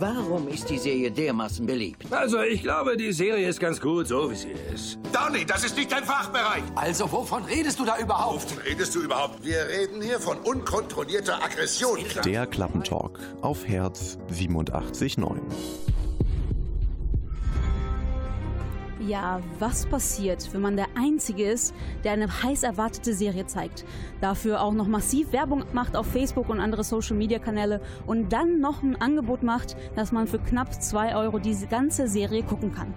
Warum ist die Serie dermaßen beliebt? Also, ich glaube, die Serie ist ganz gut, so wie sie ist. Donny, das ist nicht dein Fachbereich. Also, wovon redest du da überhaupt? Wovon redest du überhaupt? Wir reden hier von unkontrollierter Aggression. Der Klappentalk auf Herz 87.9. Ja, was passiert, wenn man der Einzige ist, der eine heiß erwartete Serie zeigt, dafür auch noch massiv Werbung macht auf Facebook und andere Social-Media-Kanäle und dann noch ein Angebot macht, dass man für knapp 2 Euro diese ganze Serie gucken kann?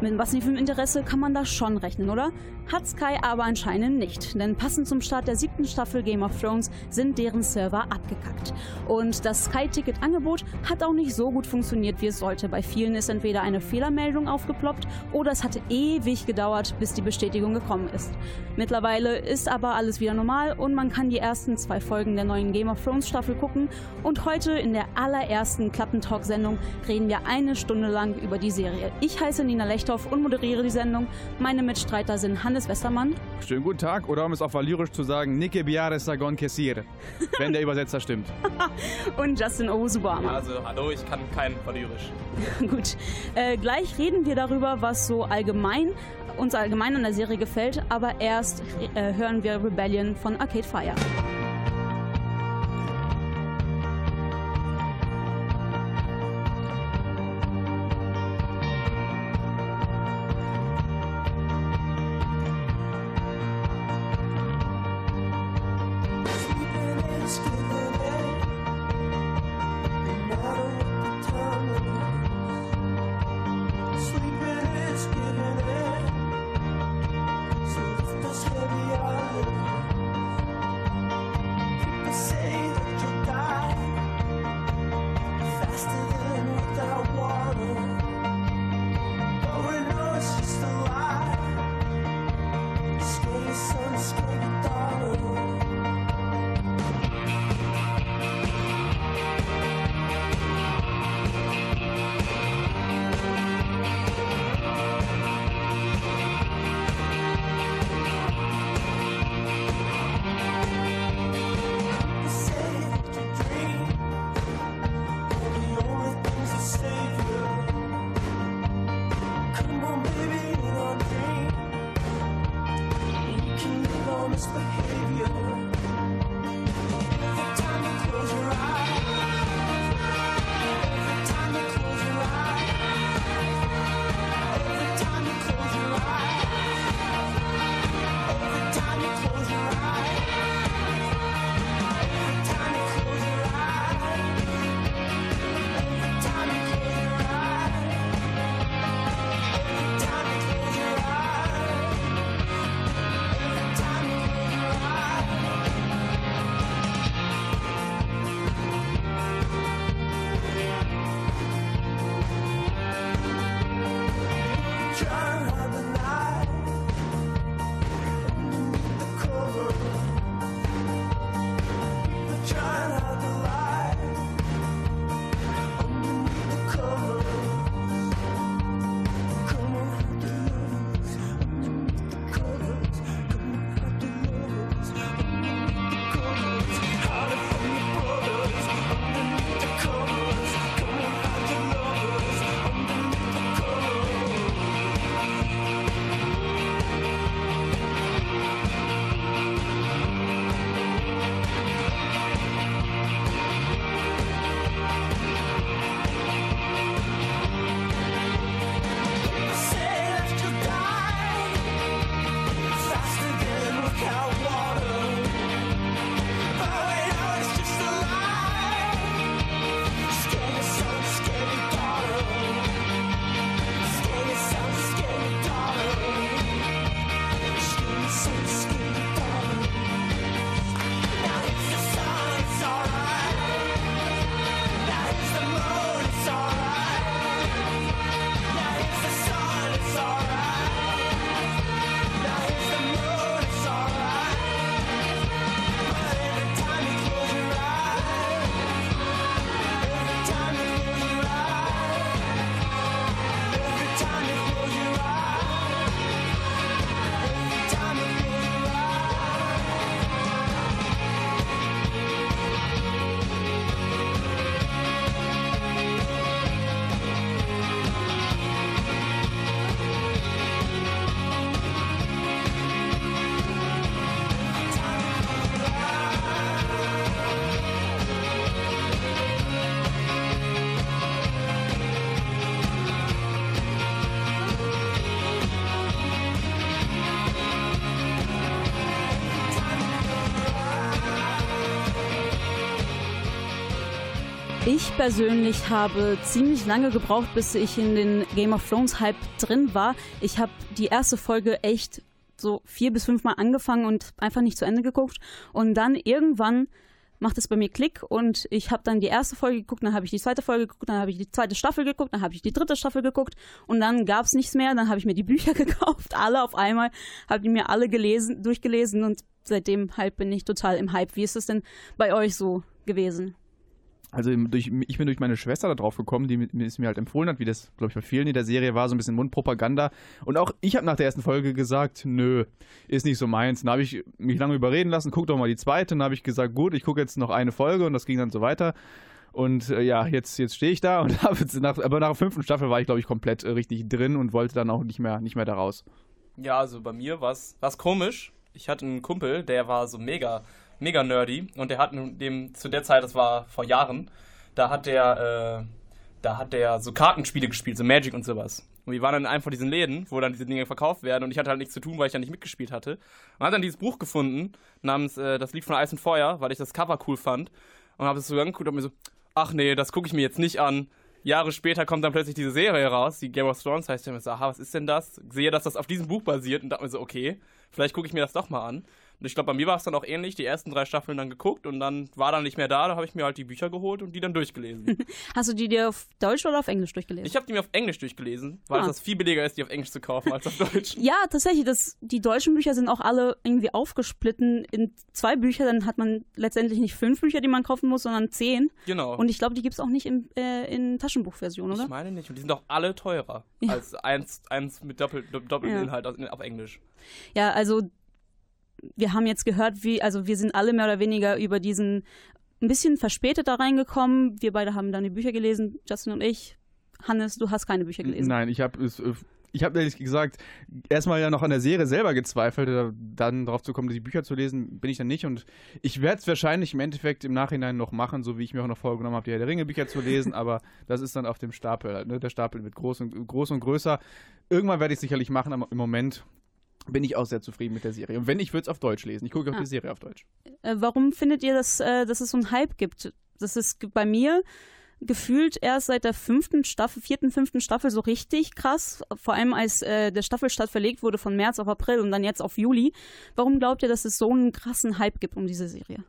Mit was für Interesse kann man da schon rechnen, oder? Hat Sky aber anscheinend nicht, denn passend zum Start der siebten Staffel Game of Thrones sind deren Server abgekackt. Und das Sky-Ticket-Angebot hat auch nicht so gut funktioniert, wie es sollte. Bei vielen ist entweder eine Fehlermeldung aufgeploppt oder es hatte ewig gedauert, bis die Bestätigung gekommen ist. Mittlerweile ist aber alles wieder normal und man kann die ersten zwei Folgen der neuen Game of Thrones Staffel gucken. Und heute in der allerersten Klappentalk-Sendung reden wir eine Stunde lang über die Serie. Ich heiße Nina Lechthoff und moderiere die Sendung. Meine Mitstreiter sind Hannes Westermann. Schönen guten Tag, oder um es auf Valyrisch zu sagen, Nike Biare Sagon Kessir, wenn der Übersetzer stimmt. und Justin Owusu-Boama. Also, hallo, ich kann kein Valyrisch. Gut, äh, gleich reden wir darüber, was so allgemein uns allgemein an der Serie gefällt, aber erst äh, hören wir Rebellion von Arcade Fire. Ich persönlich habe ziemlich lange gebraucht, bis ich in den Game of Thrones Hype drin war. Ich habe die erste Folge echt so vier bis fünf Mal angefangen und einfach nicht zu Ende geguckt. Und dann irgendwann macht es bei mir Klick und ich habe dann die erste Folge geguckt, dann habe ich die zweite Folge geguckt, dann habe ich die zweite Staffel geguckt, dann habe ich die dritte Staffel geguckt und dann gab es nichts mehr, dann habe ich mir die Bücher gekauft, alle auf einmal, habe die mir alle gelesen, durchgelesen und seitdem halt bin ich total im Hype. Wie ist es denn bei euch so gewesen? Also durch, ich bin durch meine Schwester da drauf gekommen, die es mir halt empfohlen hat, wie das, glaube ich, bei vielen in der Serie war, so ein bisschen Mundpropaganda. Und auch ich habe nach der ersten Folge gesagt, nö, ist nicht so meins. Dann habe ich mich lange überreden lassen, guck doch mal die zweite. Dann habe ich gesagt, gut, ich gucke jetzt noch eine Folge und das ging dann so weiter. Und äh, ja, jetzt, jetzt stehe ich da und habe nach, aber nach der fünften Staffel war ich, glaube ich, komplett äh, richtig drin und wollte dann auch nicht mehr, nicht mehr da raus. Ja, also bei mir war es komisch. Ich hatte einen Kumpel, der war so mega mega nerdy und der hat dem zu der Zeit, das war vor Jahren, da hat der, äh, da hat der so Kartenspiele gespielt, so Magic und sowas. Und wir waren dann in einem von diesen Läden, wo dann diese Dinge verkauft werden und ich hatte halt nichts zu tun, weil ich ja nicht mitgespielt hatte. Und hat dann dieses Buch gefunden, namens äh, Das Lied von Eis und Feuer, weil ich das Cover cool fand. Und habe es so angeguckt und mir so, ach nee, das gucke ich mir jetzt nicht an. Jahre später kommt dann plötzlich diese Serie raus, die Game of Thrones heißt. Ich mir so, aha, was ist denn das? Sehe, dass das auf diesem Buch basiert und dachte mir so, okay, vielleicht gucke ich mir das doch mal an. Und ich glaube, bei mir war es dann auch ähnlich, die ersten drei Staffeln dann geguckt und dann war dann nicht mehr da, da habe ich mir halt die Bücher geholt und die dann durchgelesen. Hast du die dir auf Deutsch oder auf Englisch durchgelesen? Ich habe die mir auf Englisch durchgelesen, weil ah. es viel billiger ist, die auf Englisch zu kaufen als auf Deutsch. ja, tatsächlich, das, die deutschen Bücher sind auch alle irgendwie aufgesplitten in zwei Bücher, dann hat man letztendlich nicht fünf Bücher, die man kaufen muss, sondern zehn. Genau. Und ich glaube, die gibt es auch nicht in, äh, in Taschenbuchversion, oder? Ich meine nicht. Und die sind auch alle teurer ja. als eins, eins mit doppel, doppeltem ja. Inhalt auf Englisch. Ja, also wir haben jetzt gehört, wie, also wir sind alle mehr oder weniger über diesen ein bisschen verspätet da reingekommen. Wir beide haben dann die Bücher gelesen, Justin und ich. Hannes, du hast keine Bücher gelesen. Nein, ich habe es. Äh, ich habe ehrlich gesagt erstmal ja noch an der Serie selber gezweifelt, äh, dann darauf zu kommen, die Bücher zu lesen, bin ich dann nicht. Und ich werde es wahrscheinlich im Endeffekt im Nachhinein noch machen, so wie ich mir auch noch vorgenommen habe, die Herr der Ringe Bücher zu lesen, aber das ist dann auf dem Stapel. Ne? Der Stapel wird groß und, groß und größer. Irgendwann werde ich es sicherlich machen, aber im Moment bin ich auch sehr zufrieden mit der Serie. Und wenn, ich würde es auf Deutsch lesen. Ich gucke auch ah. die Serie auf Deutsch. Äh, warum findet ihr, dass, äh, dass es so einen Hype gibt? Das ist bei mir gefühlt erst seit der fünften Staffel, vierten, fünften Staffel so richtig krass. Vor allem als äh, der Staffelstart verlegt wurde von März auf April und dann jetzt auf Juli. Warum glaubt ihr, dass es so einen krassen Hype gibt um diese Serie?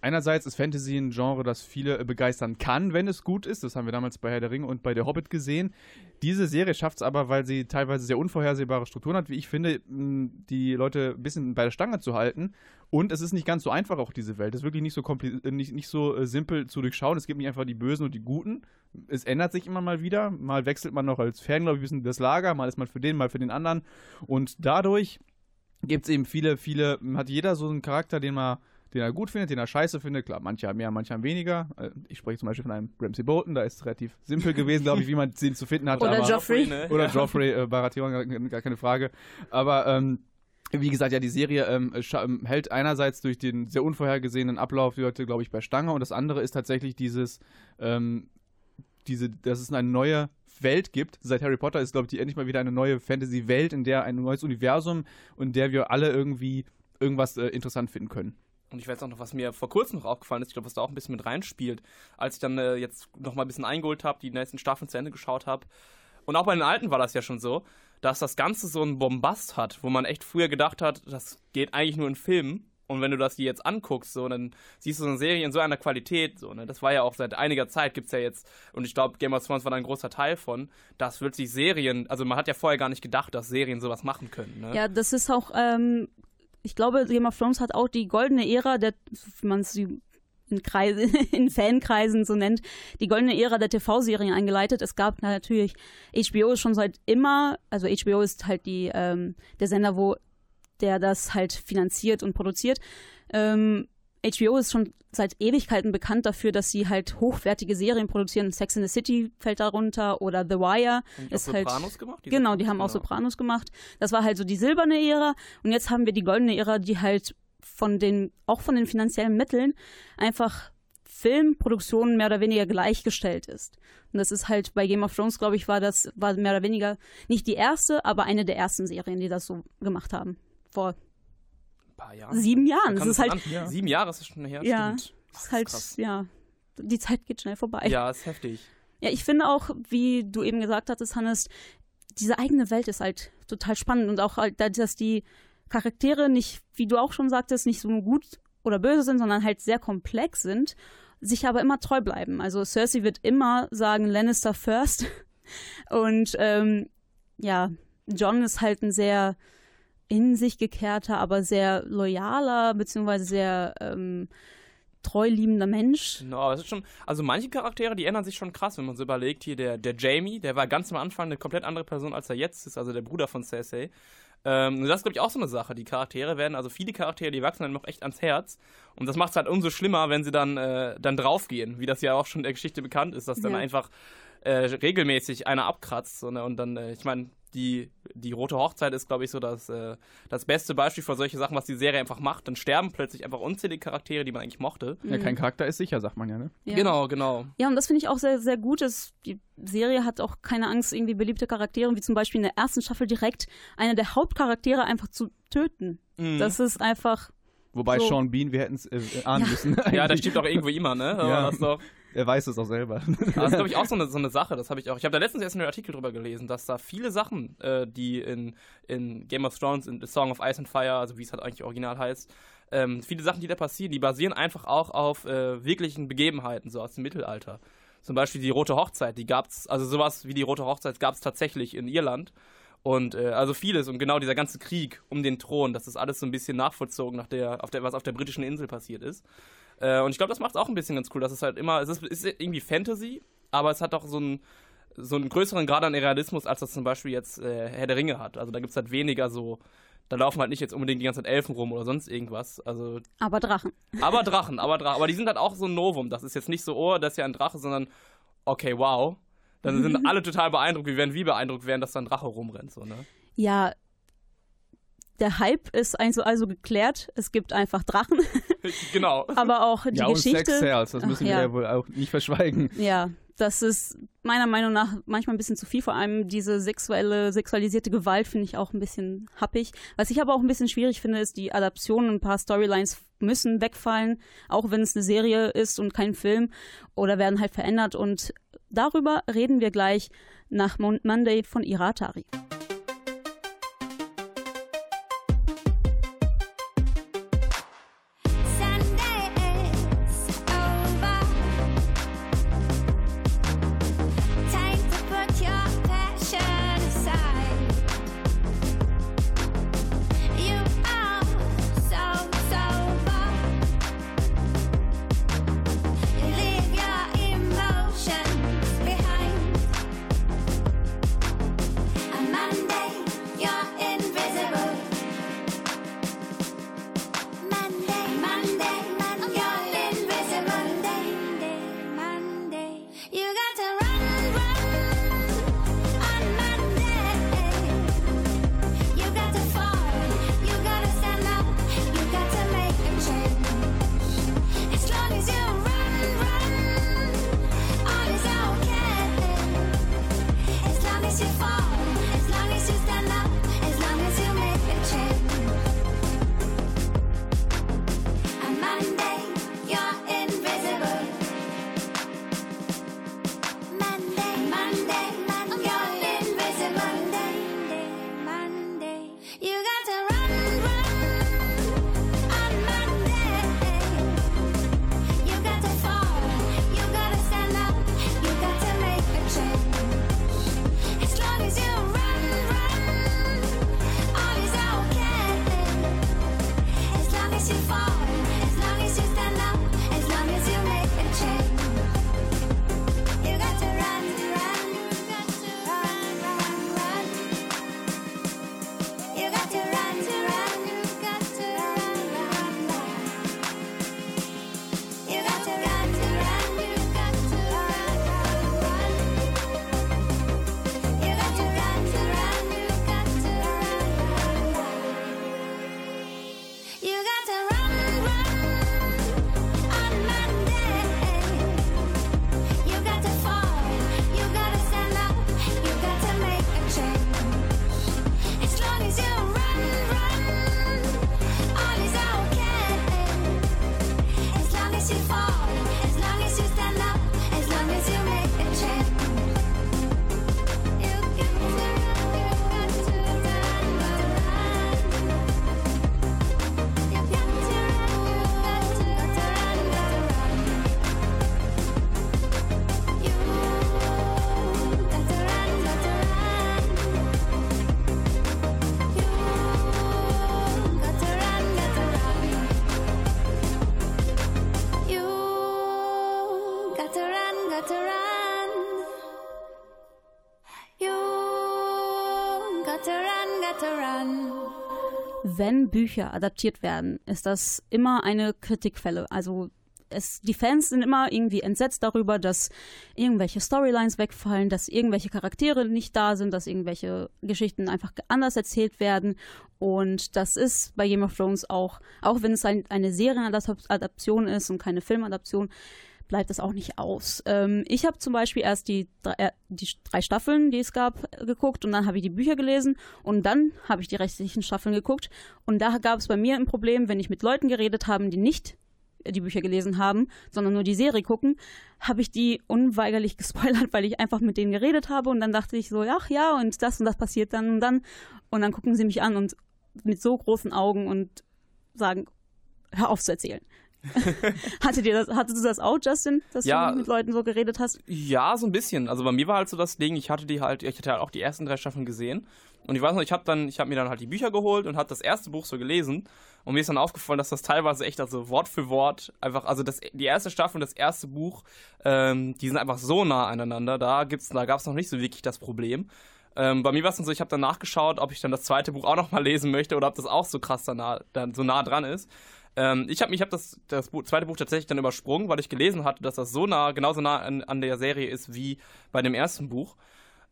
Einerseits ist Fantasy ein Genre, das viele begeistern kann, wenn es gut ist. Das haben wir damals bei Herr der Ringe und bei Der Hobbit gesehen. Diese Serie schafft es aber, weil sie teilweise sehr unvorhersehbare Strukturen hat, wie ich finde, die Leute ein bisschen bei der Stange zu halten. Und es ist nicht ganz so einfach, auch diese Welt. Es ist wirklich nicht so, äh, nicht, nicht so äh, simpel zu durchschauen. Es gibt nicht einfach die Bösen und die Guten. Es ändert sich immer mal wieder. Mal wechselt man noch als Fan, glaube ich, ein das Lager. Mal ist man für den, mal für den anderen. Und dadurch gibt es eben viele, viele, hat jeder so einen Charakter, den man den er gut findet, den er scheiße findet. Klar, manche haben mehr, manche haben weniger. Äh, ich spreche zum Beispiel von einem Ramsey Bolton, da ist es relativ simpel gewesen, glaube ich, wie man den zu finden hat. Oder aber, Joffrey. Ne? Oder Joffrey, äh, Baratheon, gar keine Frage. Aber ähm, wie gesagt, ja, die Serie ähm, ähm, hält einerseits durch den sehr unvorhergesehenen Ablauf die Leute, glaube ich, bei Stange und das andere ist tatsächlich dieses, ähm, diese, dass es eine neue Welt gibt. Seit Harry Potter ist, glaube ich, die endlich mal wieder eine neue Fantasy-Welt, in der ein neues Universum und in der wir alle irgendwie irgendwas äh, interessant finden können. Und ich weiß auch noch, was mir vor kurzem noch aufgefallen ist, ich glaube, was da auch ein bisschen mit reinspielt, als ich dann äh, jetzt noch mal ein bisschen eingeholt habe, die nächsten Staffeln zu Ende geschaut habe. Und auch bei den alten war das ja schon so, dass das Ganze so einen Bombast hat, wo man echt früher gedacht hat, das geht eigentlich nur in Filmen. Und wenn du das dir jetzt anguckst, so, dann siehst du so eine Serie in so einer Qualität, so, ne? Das war ja auch seit einiger Zeit, gibt's ja jetzt, und ich glaube, Game of Thrones war da ein großer Teil von, dass wirklich Serien, also man hat ja vorher gar nicht gedacht, dass Serien sowas machen können, ne? Ja, das ist auch ähm, ich glaube, Game of Thrones hat auch die goldene Ära, der, man es in, Kreise, in Fankreisen so nennt, die goldene Ära der TV-Serien eingeleitet. Es gab natürlich, HBO ist schon seit immer, also HBO ist halt die, ähm, der Sender, wo der das halt finanziert und produziert. Ähm, HBO ist schon seit Ewigkeiten bekannt dafür, dass sie halt hochwertige Serien produzieren. Sex in the City fällt darunter oder The Wire und ist halt Sopranos gemacht. Die genau, die haben genau. auch Sopranos gemacht. Das war halt so die silberne Ära und jetzt haben wir die goldene Ära, die halt von den auch von den finanziellen Mitteln einfach Filmproduktionen mehr oder weniger gleichgestellt ist. Und das ist halt bei Game of Thrones, glaube ich, war das war mehr oder weniger nicht die erste, aber eine der ersten Serien, die das so gemacht haben vor paar Jahren. Sieben Jahren. Das ist halt, ja. Sieben Jahre ist es schon her. Ja, stimmt. das ist halt, krass. ja. die Zeit geht schnell vorbei. Ja, ist heftig. Ja, ich finde auch, wie du eben gesagt hattest, Hannes, diese eigene Welt ist halt total spannend und auch halt, dass die Charaktere nicht, wie du auch schon sagtest, nicht so gut oder böse sind, sondern halt sehr komplex sind, sich aber immer treu bleiben. Also Cersei wird immer sagen, Lannister first. Und ähm, ja, John ist halt ein sehr in sich gekehrter, aber sehr loyaler, beziehungsweise sehr ähm, treu liebender Mensch. No, es ist schon, also manche Charaktere, die ändern sich schon krass, wenn man so überlegt. Hier der, der Jamie, der war ganz am Anfang eine komplett andere Person, als er jetzt ist, also der Bruder von Cersei. Ähm, das ist, glaube ich, auch so eine Sache. Die Charaktere werden, also viele Charaktere, die wachsen dann noch echt ans Herz. Und das macht es halt umso schlimmer, wenn sie dann, äh, dann draufgehen, wie das ja auch schon in der Geschichte bekannt ist, dass dann Ja. einfach äh, regelmäßig einer abkratzt. So, ne? Und dann, äh, ich meine, die, die Rote Hochzeit ist, glaube ich, so das, äh, das beste Beispiel für solche Sachen, was die Serie einfach macht. Dann sterben plötzlich einfach unzählige Charaktere, die man eigentlich mochte. Ja, kein Charakter ist sicher, sagt man ja, ne? Ja. Genau, genau. Ja, und das finde ich auch sehr, sehr gut. Dass die Serie hat auch keine Angst, irgendwie beliebte Charaktere, wie zum Beispiel in der ersten Staffel direkt einer der Hauptcharaktere einfach zu töten. Mhm. Das ist einfach. Wobei So. Sean Bean, wir hätten es äh, ahnen müssen. Ja, das eigentlich. stimmt auch irgendwo immer, ne? Ja. Er weiß es auch selber. Das ist, glaube ich, auch so eine, so eine Sache. Das habe ich auch. Ich habe da letztens erst einen Artikel drüber gelesen, dass da viele Sachen, äh, die in, in Game of Thrones, in The Song of Ice and Fire, also wie es halt eigentlich original heißt, ähm, viele Sachen, die da passieren, die basieren einfach auch auf äh, wirklichen Begebenheiten, so aus dem Mittelalter. Zum Beispiel die Rote Hochzeit, die gab's, also sowas wie die Rote Hochzeit gab es tatsächlich in Irland. Und äh, also vieles und genau dieser ganze Krieg um den Thron, das ist alles so ein bisschen nachvollzogen, nach der, auf der, was auf der britischen Insel passiert ist. Äh, und ich glaube, das macht es auch ein bisschen ganz cool, dass es halt immer, es ist, ist irgendwie Fantasy, aber es hat auch so einen, so einen größeren Grad an Realismus, als das zum Beispiel jetzt äh, Herr der Ringe hat. Also da gibt es halt weniger so, da laufen halt nicht jetzt unbedingt die ganze Zeit Elfen rum oder sonst irgendwas. Also, Aber Drachen. aber Drachen, aber Drachen. Aber die sind halt auch so ein Novum. Das ist jetzt nicht so, oh, das ist ja ein Drache, sondern okay, wow. Dann sind alle total beeindruckt, wie werden wir beeindruckt werden, dass da ein Drache rumrennt, so, ne? Ja, der Hype ist also, also geklärt. Es gibt einfach Drachen, genau. aber auch die ja, und Geschichte. Sex Sales, das Ach, müssen wir ja. ja wohl auch nicht verschweigen. Ja, das ist meiner Meinung nach manchmal ein bisschen zu viel. Vor allem diese sexuelle, sexualisierte Gewalt finde ich auch ein bisschen happig. Was ich aber auch ein bisschen schwierig finde, ist die Adaption. Ein paar Storylines müssen wegfallen, auch wenn es eine Serie ist und kein Film oder werden halt verändert. Und darüber reden wir gleich nach Mon Monday von Iratari. Wenn Bücher adaptiert werden, ist das immer eine Kritikquelle. Also es, die Fans sind immer irgendwie entsetzt darüber, dass irgendwelche Storylines wegfallen, dass irgendwelche Charaktere nicht da sind, dass irgendwelche Geschichten einfach anders erzählt werden. Und das ist bei Game of Thrones auch, auch wenn es ein, eine Serienadaption ist und keine Filmadaption, bleibt das auch nicht aus. Ähm, ich habe zum Beispiel erst die, drei- äh, die drei Staffeln, die es gab, äh, geguckt und dann habe ich die Bücher gelesen und dann habe ich die restlichen Staffeln geguckt. Und da gab es bei mir ein Problem, wenn ich mit Leuten geredet habe, die nicht äh, die Bücher gelesen haben, sondern nur die Serie gucken, habe ich die unweigerlich gespoilert, weil ich einfach mit denen geredet habe und dann dachte ich so, ach ja, und das und das passiert dann und dann. Und dann gucken sie mich an und mit so großen Augen und sagen, hör auf zu erzählen. Hattet ihr das, hattest du das auch, Justin, dass Ja. du mit Leuten so geredet hast? Ja, so ein bisschen. Also bei mir war halt so das Ding, ich hatte die halt, ich hatte halt auch die ersten drei Staffeln gesehen. Und ich weiß noch, ich habe dann, ich habe mir dann halt die Bücher geholt und habe das erste Buch so gelesen. Und mir ist dann aufgefallen, dass das teilweise echt, also Wort für Wort, einfach, also das, die erste Staffel und das erste Buch, ähm, die sind einfach so nah aneinander. Da gibt's, da gab es noch nicht so wirklich das Problem. Ähm, bei mir war es dann so, ich habe dann nachgeschaut, ob ich dann das zweite Buch auch noch mal lesen möchte oder ob das auch so krass danach, dann so nah dran ist. Ähm, ich habe hab das, das Buch, zweite Buch tatsächlich dann übersprungen, weil ich gelesen hatte, dass das so nah, genauso nah an, an der Serie ist wie bei dem ersten Buch.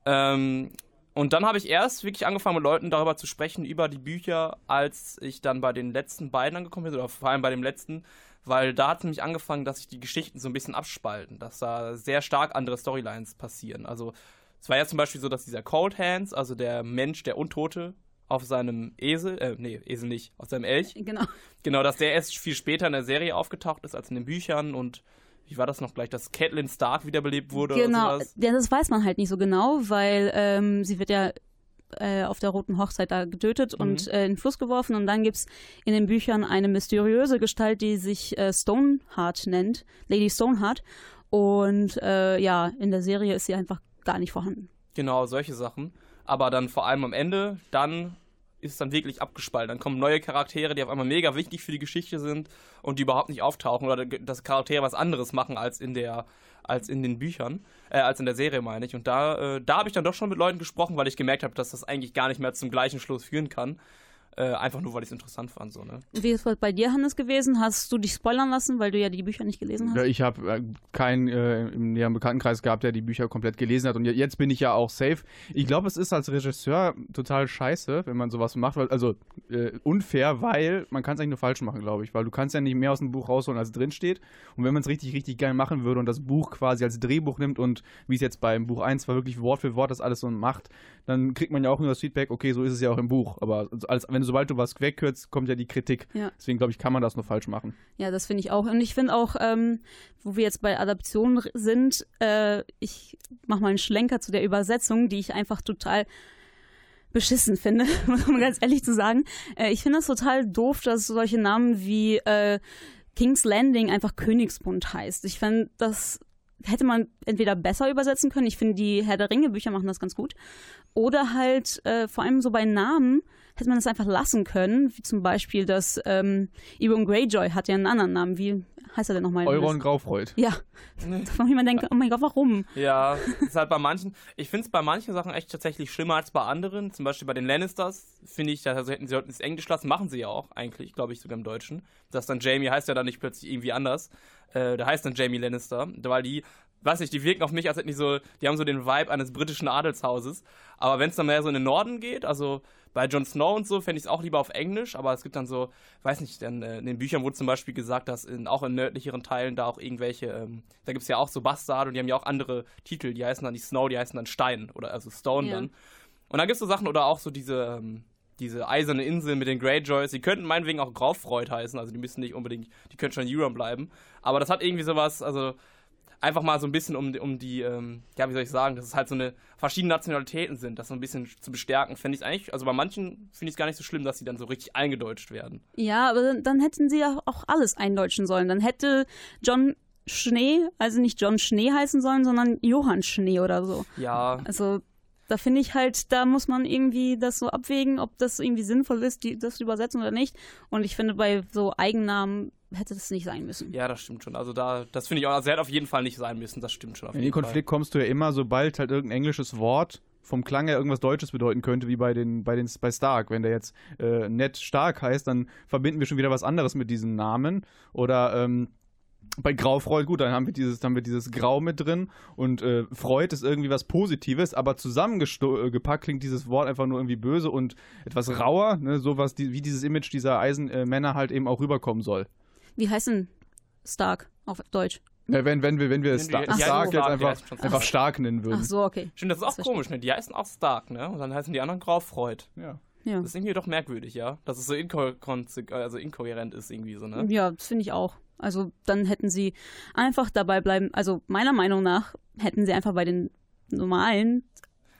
Ähm, und dann habe ich erst wirklich angefangen mit Leuten darüber zu sprechen, über die Bücher, als ich dann bei den letzten beiden angekommen bin, oder vor allem bei dem letzten, weil da hat es nämlich angefangen, dass sich die Geschichten so ein bisschen abspalten, dass da sehr stark andere Storylines passieren. Also es war ja zum Beispiel so, dass dieser Cold Hands, also der Mensch, der Untote, auf seinem Esel, äh, nee, Esel nicht, auf seinem Elch, Genau. Genau, dass der erst viel später in der Serie aufgetaucht ist als in den Büchern und wie war das noch gleich, dass Catelyn Stark wiederbelebt wurde Genau, ja, das weiß man halt nicht so genau, weil ähm, sie wird ja äh, auf der roten Hochzeit da getötet und äh, in den Fluss geworfen und dann gibt's in den Büchern eine mysteriöse Gestalt, die sich äh, Stoneheart nennt, Lady Stoneheart und äh, ja, in der Serie ist sie einfach gar nicht vorhanden. Genau, solche Sachen. Aber dann vor allem am Ende, dann ist es dann wirklich abgespalten. Dann kommen neue Charaktere, die auf einmal mega wichtig für die Geschichte sind und die überhaupt nicht auftauchen oder dass Charaktere was anderes machen als in der als in den Büchern, äh, als in der Serie meine ich. Und da, äh, da habe ich dann doch schon mit Leuten gesprochen, weil ich gemerkt habe, dass das eigentlich gar nicht mehr zum gleichen Schluss führen kann. Äh, einfach nur, weil ich es interessant fand. So, ne? Wie ist es bei dir, Hannes, gewesen? Hast du dich spoilern lassen, weil du ja die Bücher nicht gelesen hast? Ja, ich habe äh, keinen äh, im näheren Bekanntenkreis gehabt, der die Bücher komplett gelesen hat. Und je- jetzt bin ich ja auch safe. Ich glaube, es ist als Regisseur total scheiße, wenn man sowas macht. Weil, also äh, unfair, weil man kann es eigentlich nur falsch machen, glaube ich. Weil du kannst ja nicht mehr aus dem Buch rausholen, als drin steht. Und wenn man es richtig, richtig geil machen würde und das Buch quasi als Drehbuch nimmt und wie es jetzt beim Buch 1 war, wirklich Wort für Wort das alles so macht, dann kriegt man ja auch nur das Feedback, okay, so ist es ja auch im Buch. Aber als, wenn, sobald du was wegkürzt, kommt ja die Kritik. Ja. Deswegen glaube ich, kann man das nur falsch machen. Ja, das finde ich auch. Und ich finde auch, ähm, wo wir jetzt bei Adaptionen sind, äh, ich mache mal einen Schlenker zu der Übersetzung, die ich einfach total beschissen finde, um ganz ehrlich zu sagen. Äh, ich finde es total doof, dass solche Namen wie äh, King's Landing einfach Königsbund heißt. Ich finde, das hätte man entweder besser übersetzen können. Ich finde, die Herr der Ringe Bücher machen das ganz gut. Oder halt äh, vor allem so bei Namen hätte man das einfach lassen können. Wie zum Beispiel das ähm, Euron Greyjoy hat ja einen anderen Namen. Wie heißt er denn nochmal? Euron Graufreud. Ja. Wo ich mir denke, oh mein Gott, warum? Ja, ist halt bei manchen. Ich finde es bei manchen Sachen echt tatsächlich schlimmer als bei anderen. Zum Beispiel bei den Lannisters finde ich, also hätten sie sollten es Englisch lassen, machen sie ja auch eigentlich, glaube ich, sogar im Deutschen. Dass dann Jamie heißt ja dann nicht plötzlich irgendwie anders. Äh, der heißt dann Jamie Lannister, weil die, weiß nicht, die wirken auf mich, als hätten die so, die haben so den Vibe eines britischen Adelshauses. Aber wenn es dann mehr so in den Norden geht, also bei Jon Snow und so, fände ich es auch lieber auf Englisch, aber es gibt dann so, weiß nicht, dann, äh, in den Büchern wurde zum Beispiel gesagt, dass in, auch in nördlicheren Teilen da auch irgendwelche, ähm, da gibt es ja auch so Bastarde und die haben ja auch andere Titel, die heißen dann nicht Snow, die heißen dann Stein oder also Stone Ja. dann. Und dann gibt es so Sachen oder auch so diese, ähm, diese eiserne Insel mit den Greyjoys, die könnten meinetwegen auch Graufreud heißen, also die müssen nicht unbedingt, die können schon Euron bleiben. Aber das hat irgendwie sowas, also einfach mal so ein bisschen um, um die, ähm, ja, wie soll ich sagen, dass es halt so eine verschiedene Nationalitäten sind, das so ein bisschen zu bestärken, fände ich eigentlich, also bei manchen finde ich es gar nicht so schlimm, dass sie dann so richtig eingedeutscht werden. Ja, aber dann, dann hätten sie ja auch alles eindeutschen sollen. Dann hätte John Schnee, also nicht John Schnee heißen sollen, sondern Johann Schnee oder so. Ja, Also da finde ich halt, da muss man irgendwie das so abwägen, ob das irgendwie sinnvoll ist, die, das zu übersetzen oder nicht. Und ich finde, bei so Eigennamen hätte das nicht sein müssen. ja, das stimmt schon. Also da, das finde ich auch, also er hat auf jeden Fall nicht sein müssen, das stimmt schon. Auf In jeden den Konflikt kommst du ja immer, sobald halt irgendein englisches Wort vom Klang her irgendwas Deutsches bedeuten könnte, wie bei den, bei den bei Stark. Wenn der jetzt äh, Ned Stark heißt, dann verbinden wir schon wieder was anderes mit diesem Namen. Oder ähm, bei Graufreud, gut, dann haben wir dieses, dann haben wir dieses Grau mit drin und äh, Freud ist irgendwie was Positives, aber zusammengepackt klingt dieses Wort einfach nur irgendwie böse und etwas rauer, ne, sowas die, wie dieses Image dieser Eisenmänner halt eben auch rüberkommen soll. Wie heißt denn Stark auf Deutsch? Ja, wenn, wenn wir, wenn wir Star die heißen Stark jetzt einfach, heißen einfach Stark. nennen würden. Ach so, okay. Stimmt, das ist auch verstehe komisch, ne? Die heißen auch Stark, ne? Und dann heißen die anderen Graufreud. Ja. Ja. Das ist irgendwie doch merkwürdig, ja? Dass es so inko also inkohärent ist irgendwie so, ne? Ja, das finde ich auch. Also dann hätten sie einfach dabei bleiben, also meiner Meinung nach hätten sie einfach bei den normalen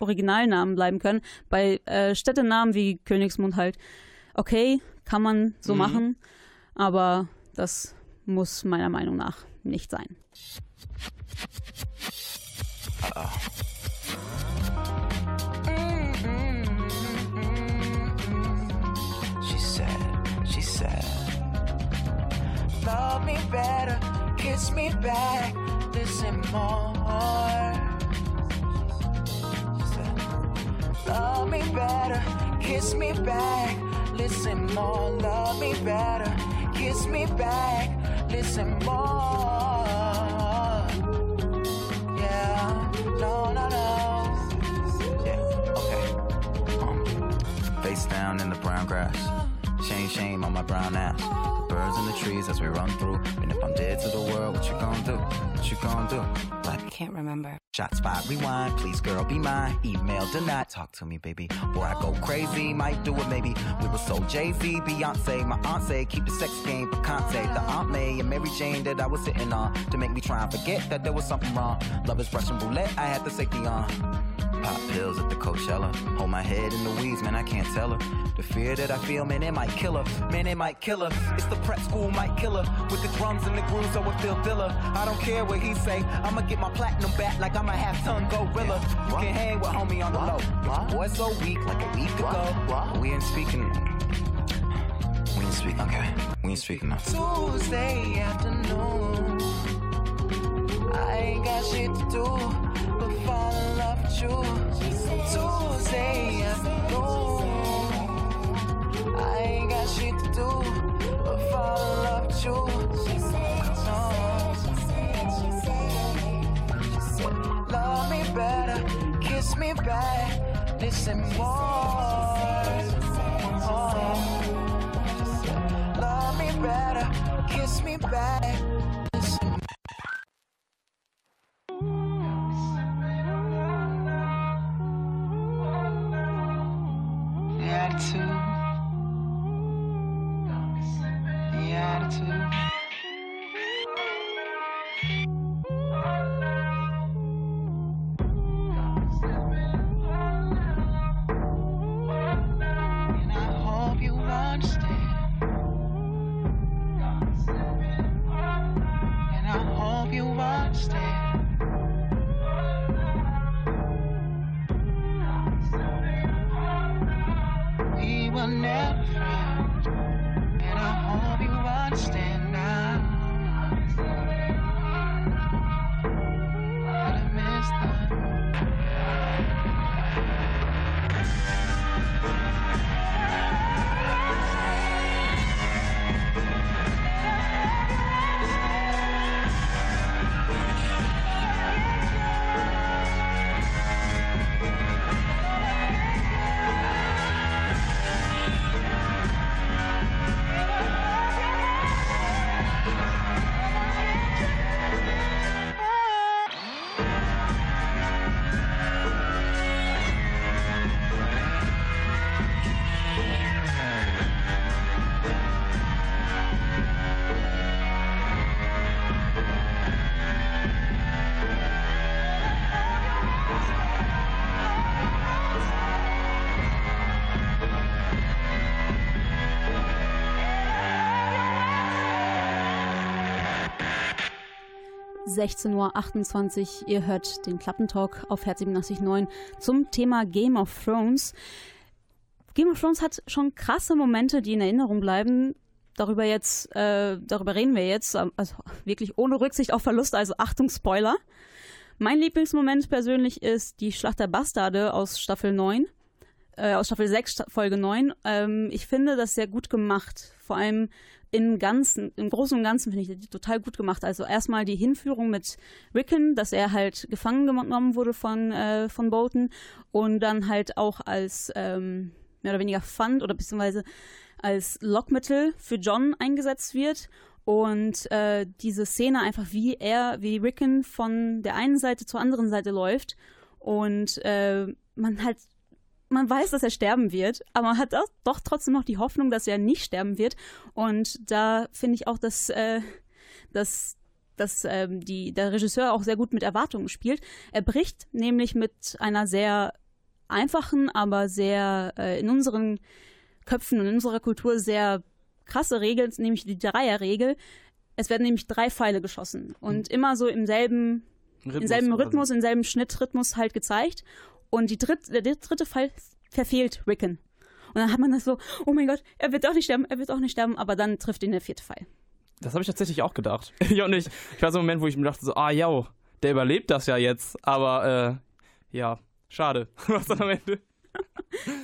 Originalnamen bleiben können. Bei äh, Städtenamen wie Königsmund halt, okay, kann man so Mhm. machen, aber das muss meiner Meinung nach nicht sein. Said, Love me better, kiss me back, listen more. Love me better, kiss me back, listen more. Love me better, kiss me back, listen more. Yeah, no, no, no. Yeah, okay. Um, face down in the brown grass. Shame, shame on my brown ass. Birds in the trees as we run through. And if I'm dead to the world, what you gonna do? What you gonna do? Like, I Can't remember. Shot spot rewind, please girl be mine. Email denied, talk to me, baby. Or I go crazy, might do it maybe. We were so Jay Z, Beyonce. My aunt said keep the sex game picante. The Aunt May and Mary Jane that I was sitting on to make me try and forget that there was something wrong. Love is Russian roulette, I had the safety on. Pop pills at the Coachella. Hold my head in the weeds, man, I can't tell her. The fear that I feel, man, it might kill her. Man, it might kill her. It's the prep school might kill her. With the drums and the grooves, so it feel filler. I don't care what he say. I'ma get my platinum back like I'm a half ton gorilla. You can hang with homie on the low. But your boy so weak, like a week ago. We ain't speaking. We ain't speaking. Okay, we ain't speaking now. Tuesday afternoon. I ain't got shit to do but fall in Tuesday. I ain't got shit to do but fall in love with you. Love me better, kiss me back, listen more. Love me better, kiss me back. Understand. 16.28 Uhr. Ihr hört den Klappentalk auf Herz 87.9 zum Thema Game of Thrones. Game of Thrones hat schon krasse Momente, die in Erinnerung bleiben. Darüber jetzt, äh, darüber reden wir jetzt, ähm, also wirklich ohne Rücksicht auf Verluste, also Achtung, Spoiler. Mein Lieblingsmoment persönlich ist die Schlacht der Bastarde aus Staffel 9, äh, aus Staffel 6, Sta- Folge 9. Ähm, ich finde das sehr gut gemacht. Vor allem im Ganzen, im Großen und Ganzen finde ich die total gut gemacht. Also erstmal die Hinführung mit Rickon, dass er halt gefangen genommen wurde von, äh, von Bolton und dann halt auch als ähm, mehr oder weniger Pfand oder beziehungsweise als Lockmittel für John eingesetzt wird. Und äh, diese Szene einfach, wie er, wie Rickon von der einen Seite zur anderen Seite läuft und äh, man halt, man weiß, dass er sterben wird, aber man hat auch, doch trotzdem noch die Hoffnung, dass er nicht sterben wird. Und da finde ich auch, dass, äh, dass dass ähm, die, der Regisseur auch sehr gut mit Erwartungen spielt. Er bricht nämlich mit einer sehr einfachen, aber sehr äh, in unseren Köpfen und in unserer Kultur sehr krasse Regel, nämlich die Dreierregel. Es werden nämlich drei Pfeile geschossen und immer so im selben, im selben. Rhythmus, im selben Schnittrhythmus halt gezeigt. Und die dritt, der dritte Pfeil verfehlt Rickon. Und dann hat man das so, oh mein Gott, er wird auch nicht sterben, er wird auch nicht sterben, aber dann trifft ihn der vierte Pfeil. Das habe ich tatsächlich auch gedacht. ja, und ich, ich war so ein Moment, wo ich mir dachte, so, ah, ja, der überlebt das ja jetzt. Aber, äh, ja, schade. Was dann am Ende?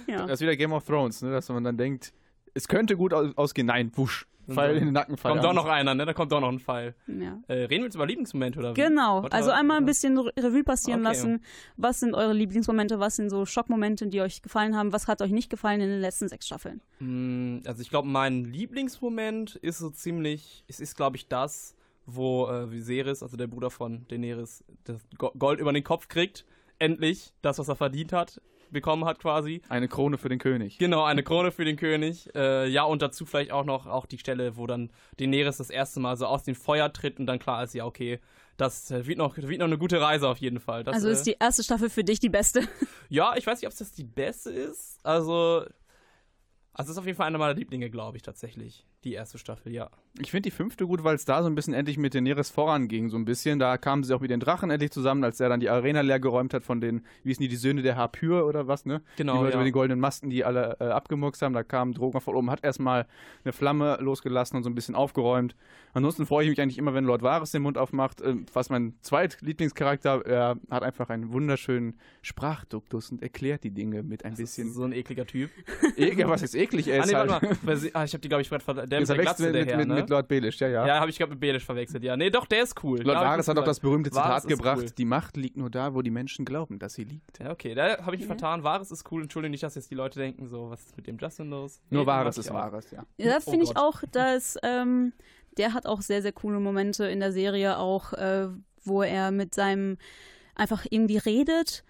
Ja. Das ist wieder Game of Thrones, ne? dass man dann denkt, es könnte gut aus ausgehen. Nein, wusch. Pfeil in den Nacken Pfeil Kommt doch noch einer, ne? Da kommt doch noch ein Pfeil. Ja. Äh, reden wir jetzt über Lieblingsmomente oder? Genau, Oder- also einmal ein bisschen Revue passieren Okay. lassen. Was sind eure Lieblingsmomente, was sind so Schockmomente, die euch gefallen haben, was hat euch nicht gefallen in den letzten sechs Staffeln? Mm, Also ich glaube, mein Lieblingsmoment ist so ziemlich, es ist glaube ich das, wo äh, Viserys, also der Bruder von Daenerys, das Go- Gold über den Kopf kriegt. Endlich das, was er verdient hat, bekommen hat quasi. Eine Krone für den König. Genau, eine Krone für den König. Äh, ja, und dazu vielleicht auch noch auch die Stelle, wo dann Daenerys das erste Mal so aus dem Feuer tritt und dann klar ist, ja, okay, das äh, wird noch, wird noch eine gute Reise auf jeden Fall. Das, also äh, ist die erste Staffel für dich die beste? ja, ich weiß nicht, ob es das die beste ist. Also, also es ist auf jeden Fall einer meiner Lieblinge, glaube ich, tatsächlich. Die erste Staffel, ja. Ich finde die fünfte gut, weil es da so ein bisschen endlich mit Daenerys voranging, so ein bisschen. Da kamen sie auch mit den Drachen endlich zusammen, als er dann die Arena leer geräumt hat von den, wie hießen die, die Söhne der Harpyr oder was, ne? Genau, Die Leute ja. mit den goldenen Masken, die alle äh, abgemurkst haben. Da kam Drogon von oben, hat erstmal eine Flamme losgelassen und so ein bisschen aufgeräumt. Ansonsten freue ich mich eigentlich immer, wenn Lord Varys den Mund aufmacht. Ähm, was mein zweitlieblingscharakter, er hat einfach einen wunderschönen Sprachduktus und erklärt die Dinge mit ein bisschen. So ein ekliger Typ. Ekel, was ist eklig? Er Ah, ist nee, halt, warte mal. Ah, ich habe die, glaube ich, gerade ver- der mit Ist der er Glatze, der mit, Herr, mit, ne? Mit Lord Baelish, ja, ja. Ja, habe ich gerade mit Belisch verwechselt, ja. Nee, doch, der ist cool. Lord ich Varys hat auch das berühmte Zitat gebracht: Cool. Die Macht liegt nur da, wo die Menschen glauben, dass sie liegt. Ja, okay, da habe ich mich vertan. Varys ist cool. Entschuldigung nicht, dass jetzt die Leute denken, so, was ist mit dem Justin los? Nur Nee, Varys ist ich. Varys, ja. Ja, Oh finde ich Gott. auch, dass ähm, der hat auch sehr, sehr coole Momente in der Serie auch, äh, wo er mit seinem einfach irgendwie redet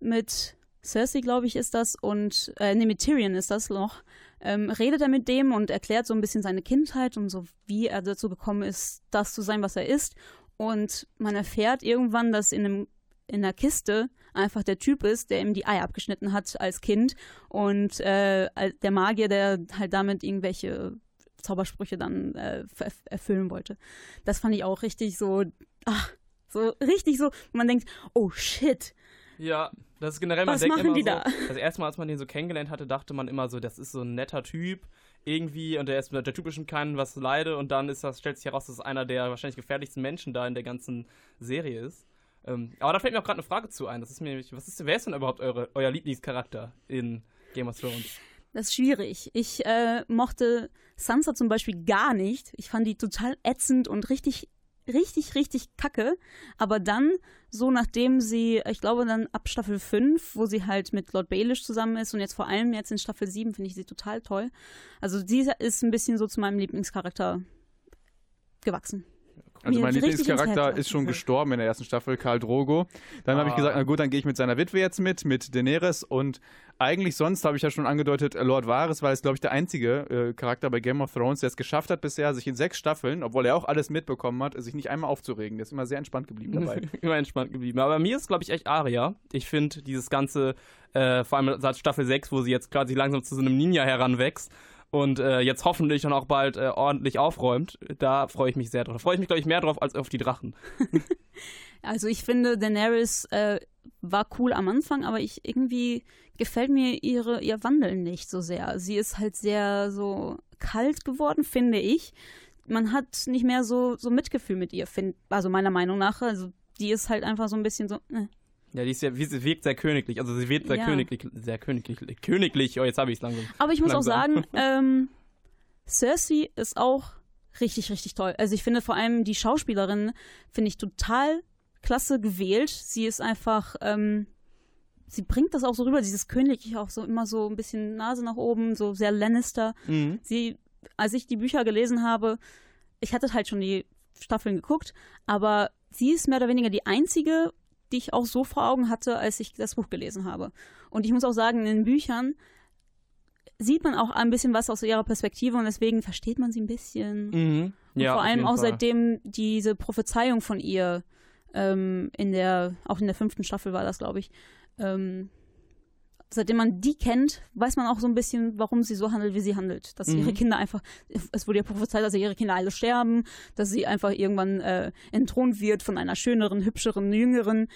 mit Cersei, glaube ich, ist das und äh, nee, mit Tyrion ist das noch. Ähm, redet er mit dem und erklärt so ein bisschen seine Kindheit und so, wie er dazu gekommen ist, das zu sein, was er ist. Und man erfährt irgendwann, dass in einem in der Kiste einfach der Typ ist, der ihm die Eier abgeschnitten hat als Kind und äh, der Magier, der halt damit irgendwelche Zaubersprüche dann äh, erfüllen wollte. Das fand ich auch richtig so, ach, so richtig so, man denkt, oh shit, Ja, das ist generell, man Was denkt machen immer die so, da? das erste Mal, als man den so kennengelernt hatte, dachte man immer so, das ist so ein netter Typ irgendwie und der ist mit der typischen keinen was leide und dann ist das, stellt sich heraus, dass es einer der wahrscheinlich gefährlichsten Menschen da in der ganzen Serie ist. Ähm, aber da fällt mir auch gerade eine Frage zu ein. Das ist mir nämlich, was ist, wer ist denn überhaupt eure, euer Lieblingscharakter in Game of Thrones? Das ist schwierig. Ich äh, mochte Sansa zum Beispiel gar nicht. Ich fand die total ätzend und richtig, richtig, richtig kacke. Aber dann, so nachdem sie, ich glaube dann ab Staffel 5, wo sie halt mit Lord Baelish zusammen ist und jetzt vor allem jetzt in Staffel 7 finde ich sie total toll. Also dieser ist ein bisschen so zu meinem Lieblingscharakter gewachsen. Also mein Lieblingscharakter ist schon gestorben in der ersten Staffel, Karl Drogo. Dann habe ich Ah. gesagt, na gut, dann gehe ich mit seiner Witwe jetzt mit, mit Daenerys und eigentlich sonst habe ich ja schon angedeutet, Lord Varys war jetzt, glaube ich, der einzige äh, Charakter bei Game of Thrones, der es geschafft hat bisher, sich in sechs Staffeln, obwohl er auch alles mitbekommen hat, sich nicht einmal aufzuregen. Der ist immer sehr entspannt geblieben dabei. Immer entspannt geblieben. Aber bei mir ist, glaube ich, echt Aria. Ich finde dieses ganze, äh, vor allem seit Staffel 6, wo sie jetzt quasi langsam zu so einem Ninja heranwächst und äh, jetzt hoffentlich dann auch bald äh, ordentlich aufräumt, da freue ich mich sehr drauf. Da freue ich mich, glaube ich, mehr drauf als auf die Drachen. Also ich finde, Daenerys äh, war cool am Anfang, aber ich irgendwie gefällt mir ihre, ihr Wandel nicht so sehr. Sie ist halt sehr so kalt geworden, finde ich. Man hat nicht mehr so, so Mitgefühl mit ihr, find, also meiner Meinung nach. Also die ist halt einfach so ein bisschen so. Äh. Ja, die ist ja, sie wirkt sehr königlich. Also sie wird sehr Ja. königlich, sehr königlich, königlich. Oh, jetzt habe ich es langsam. Aber ich muss auch langsam. sagen, ähm, Cersei ist auch richtig, richtig toll. Also ich finde vor allem die Schauspielerin finde ich total klasse gewählt. Sie ist einfach, ähm, sie bringt das auch so rüber, dieses Königliche auch so immer so ein bisschen Nase nach oben, so sehr Lannister. Mhm. Sie, als ich die Bücher gelesen habe, ich hatte halt schon die Staffeln geguckt, aber sie ist mehr oder weniger die einzige, die ich auch so vor Augen hatte, als ich das Buch gelesen habe. Und ich muss auch sagen, in den Büchern sieht man auch ein bisschen was aus ihrer Perspektive und deswegen versteht man sie ein bisschen. Mhm. Und Ja, vor allem auch Fall. seitdem diese Prophezeiung von ihr ähm, in der, auch in der fünften Staffel war das, glaube ich, ähm, seitdem man die kennt, weiß man auch so ein bisschen, warum sie so handelt, wie sie handelt. Dass Mhm. ihre Kinder einfach, es wurde ja prophezeit, dass ihre Kinder alle sterben, dass sie einfach irgendwann äh, entthront wird von einer schöneren, hübscheren, jüngeren.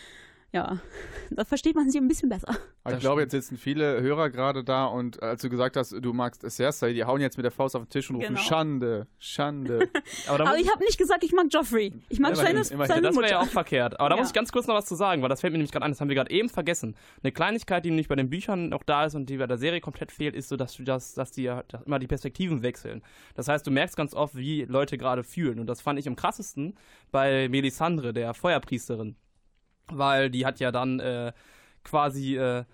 Ja, da versteht man sie ein bisschen besser. Aber ich glaube, jetzt sitzen viele Hörer gerade da und als du gesagt hast, du magst Cersei, die hauen jetzt mit der Faust auf den Tisch und rufen Genau. Schande, Schande. Aber Aber ich habe nicht gesagt, ich mag Joffrey. Ich mag Immerhin, seine, immerhin. seine das wäre ja auch verkehrt. Aber da Ja. muss ich ganz kurz noch was zu sagen, weil das fällt mir nämlich gerade ein, das haben wir gerade eben vergessen. Eine Kleinigkeit, die nämlich bei den Büchern noch da ist und die bei der Serie komplett fehlt, ist so, dass du das, dass die dass immer die Perspektiven wechseln. Das heißt, du merkst ganz oft, wie Leute gerade fühlen. Und das fand ich am krassesten bei Melisandre, der Feuerpriesterin. Weil die hat ja dann äh, quasi, äh,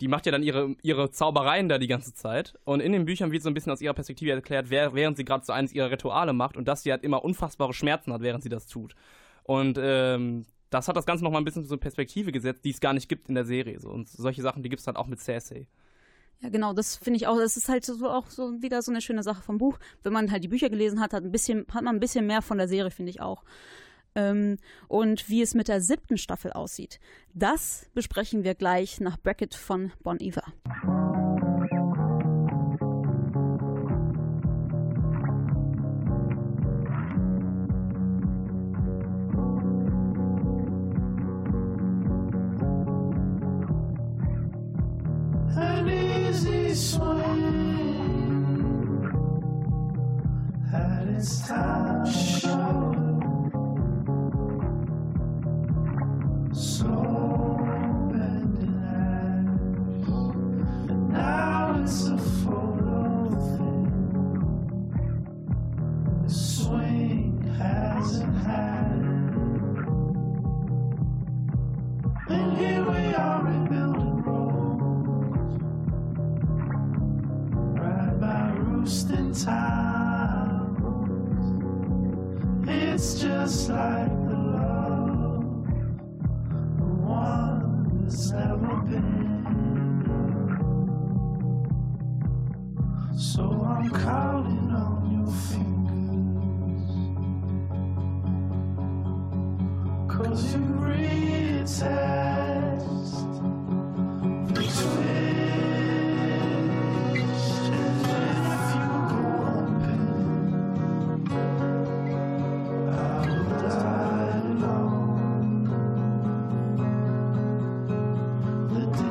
die macht ja dann ihre, ihre Zaubereien da die ganze Zeit. Und in den Büchern wird so ein bisschen aus ihrer Perspektive erklärt, während sie gerade so eines ihrer Rituale macht und dass sie halt immer unfassbare Schmerzen hat, während sie das tut. Und ähm, das hat das Ganze nochmal ein bisschen so eine Perspektive gesetzt, die es gar nicht gibt in der Serie. So. Und solche Sachen, die gibt es halt auch mit Cersei. Ja, genau, das finde ich auch, das ist halt so auch so wieder so eine schöne Sache vom Buch. Wenn man halt die Bücher gelesen hat, hat, ein bisschen, hat man ein bisschen mehr von der Serie, finde ich auch. Ähm, und wie es mit der siebten Staffel aussieht, das besprechen wir gleich nach Bracket von Bon Iver. swing had its time show.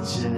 The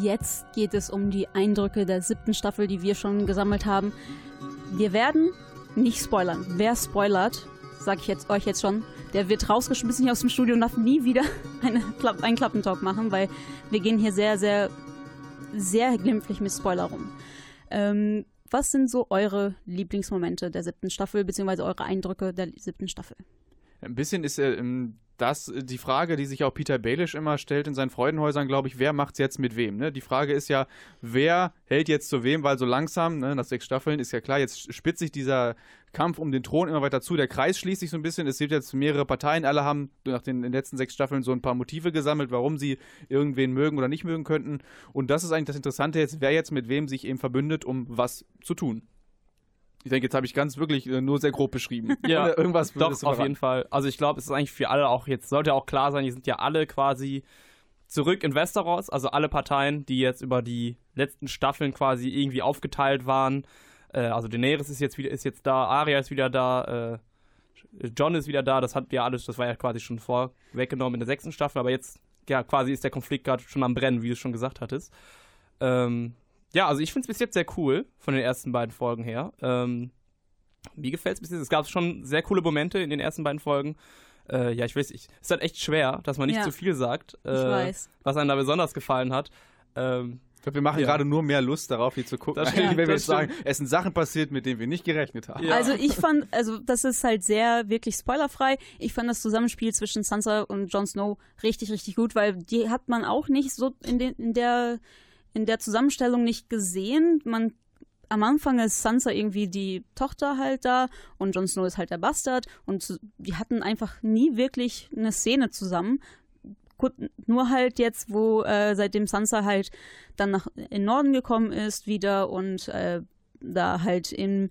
Jetzt geht es um die Eindrücke der siebten Staffel, die wir schon gesammelt haben. Wir werden nicht spoilern. Wer spoilert, sage ich jetzt, euch jetzt schon, der wird rausgeschmissen hier aus dem Studio und darf nie wieder eine, einen Klappentalk machen, weil wir gehen hier sehr, sehr, sehr glimpflich mit Spoiler rum. Ähm, was sind so eure Lieblingsmomente der siebten Staffel, beziehungsweise eure Eindrücke der siebten Staffel? Ein bisschen ist äh, ähm, das äh, die Frage, die sich auch Peter Baelish immer stellt in seinen Freudenhäusern, glaube ich, wer macht's jetzt mit wem? Ne? Die Frage ist ja, wer hält jetzt zu wem, weil so langsam, ne, nach sechs Staffeln ist ja klar, jetzt spitzt sich dieser Kampf um den Thron immer weiter zu, der Kreis schließt sich so ein bisschen, es gibt jetzt mehrere Parteien, alle haben nach den, den letzten sechs Staffeln so ein paar Motive gesammelt, warum sie irgendwen mögen oder nicht mögen könnten und das ist eigentlich das Interessante jetzt, wer jetzt mit wem sich eben verbündet, um was zu tun. Ich denke, jetzt habe ich ganz wirklich äh, nur sehr grob beschrieben. Ja, irgendwas doch, auf verraten? jeden Fall. Also ich glaube, es ist eigentlich für alle auch jetzt, sollte auch klar sein, die sind ja alle quasi zurück in Westeros, also alle Parteien, die jetzt über die letzten Staffeln quasi irgendwie aufgeteilt waren. Äh, also Daenerys ist jetzt wieder, ist jetzt da, Arya ist wieder da, äh, John ist wieder da, das hatten wir alles, das war ja quasi schon vorweggenommen in der sechsten Staffel, aber jetzt, ja, quasi ist der Konflikt gerade schon am Brennen, wie du schon gesagt hattest. Ähm, ja, also ich finde es bis jetzt sehr cool, von den ersten beiden Folgen her. Ähm, mir gefällt es bis jetzt. Es gab schon sehr coole Momente in den ersten beiden Folgen. Äh, ja, ich weiß, ich, es ist halt echt schwer, dass man nicht Ja. zu viel sagt, äh, weiß. was einem da besonders gefallen hat. Ähm, Ich glaube, wir machen Ja. gerade nur mehr Lust darauf, die zu gucken, Das stimmt, wenn wir jetzt sagen, es sind Sachen passiert, mit denen wir nicht gerechnet haben. Ja. Also ich fand, also das ist halt sehr wirklich spoilerfrei. Ich fand das Zusammenspiel zwischen Sansa und Jon Snow richtig, richtig gut, weil die hat man auch nicht so in, den, in der in der Zusammenstellung nicht gesehen. Man am Anfang ist Sansa irgendwie die Tochter halt da und Jon Snow ist halt der Bastard und die hatten einfach nie wirklich eine Szene zusammen. Nur halt jetzt, wo äh, seitdem Sansa halt dann nach in Norden gekommen ist wieder und äh, da halt in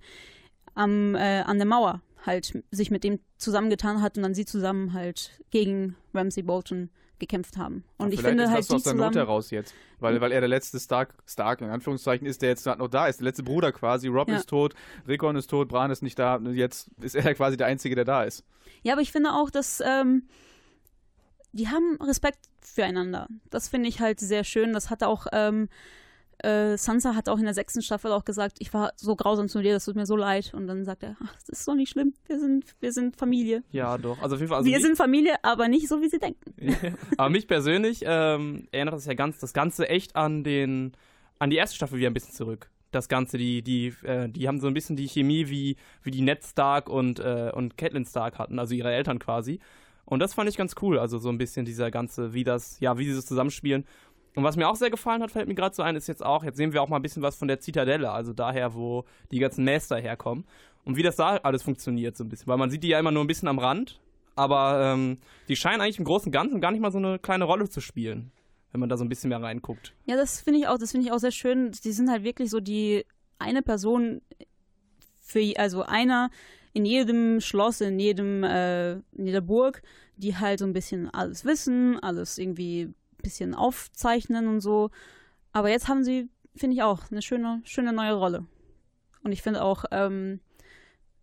am, äh, an der Mauer halt sich mit dem zusammengetan hat und dann sie zusammen halt gegen Ramsay Bolton gekämpft haben. Und ich Vielleicht finde ist halt das die aus der Not heraus jetzt. Weil, weil er der letzte Stark, Stark in Anführungszeichen ist, der jetzt noch da ist. Der letzte Bruder quasi. Rob Ja. ist tot, Rickon ist tot, Bran ist nicht da. Jetzt ist er quasi der Einzige, der da ist. Ja, aber ich finde auch, dass ähm, die haben Respekt füreinander. Das finde ich halt sehr schön. Das hat auch ähm, äh, Sansa hat auch in der sechsten Staffel auch gesagt, ich war so grausam zu dir, das tut mir so leid. Und dann sagt er, ach, das ist doch nicht schlimm. Wir sind, wir sind Familie. ja, doch. Also auf jeden Fall. Also wir sind Familie, aber nicht so, wie sie denken. Aber mich persönlich ähm, erinnert das ja ganz, das Ganze echt an den, an die erste Staffel wieder ein bisschen zurück. Das Ganze, die, die, äh, die haben so ein bisschen die Chemie wie, wie die Ned Stark und, äh, und Catelyn Stark hatten, also ihre Eltern quasi. Und das fand ich ganz cool, also so ein bisschen dieser ganze, wie das, ja, wie sie so zusammenspielen. Und was mir auch sehr gefallen hat, fällt mir gerade so ein, ist jetzt auch, jetzt sehen wir auch mal ein bisschen was von der Zitadelle, also daher, wo die ganzen Meister herkommen. Und wie das da alles funktioniert, so ein bisschen. Weil man sieht die ja immer nur ein bisschen am Rand, aber ähm, die scheinen eigentlich im Großen und Ganzen gar nicht mal so eine kleine Rolle zu spielen, wenn man da so ein bisschen mehr reinguckt. Ja, das finde ich auch, das finde ich auch sehr schön. Die sind halt wirklich so die eine Person für, also einer in jedem Schloss, in jedem, äh, in jeder Burg, die halt so ein bisschen alles wissen, alles irgendwie bisschen aufzeichnen und so. Aber jetzt haben sie, finde ich auch, eine schöne, schöne neue Rolle. Und ich finde auch ähm,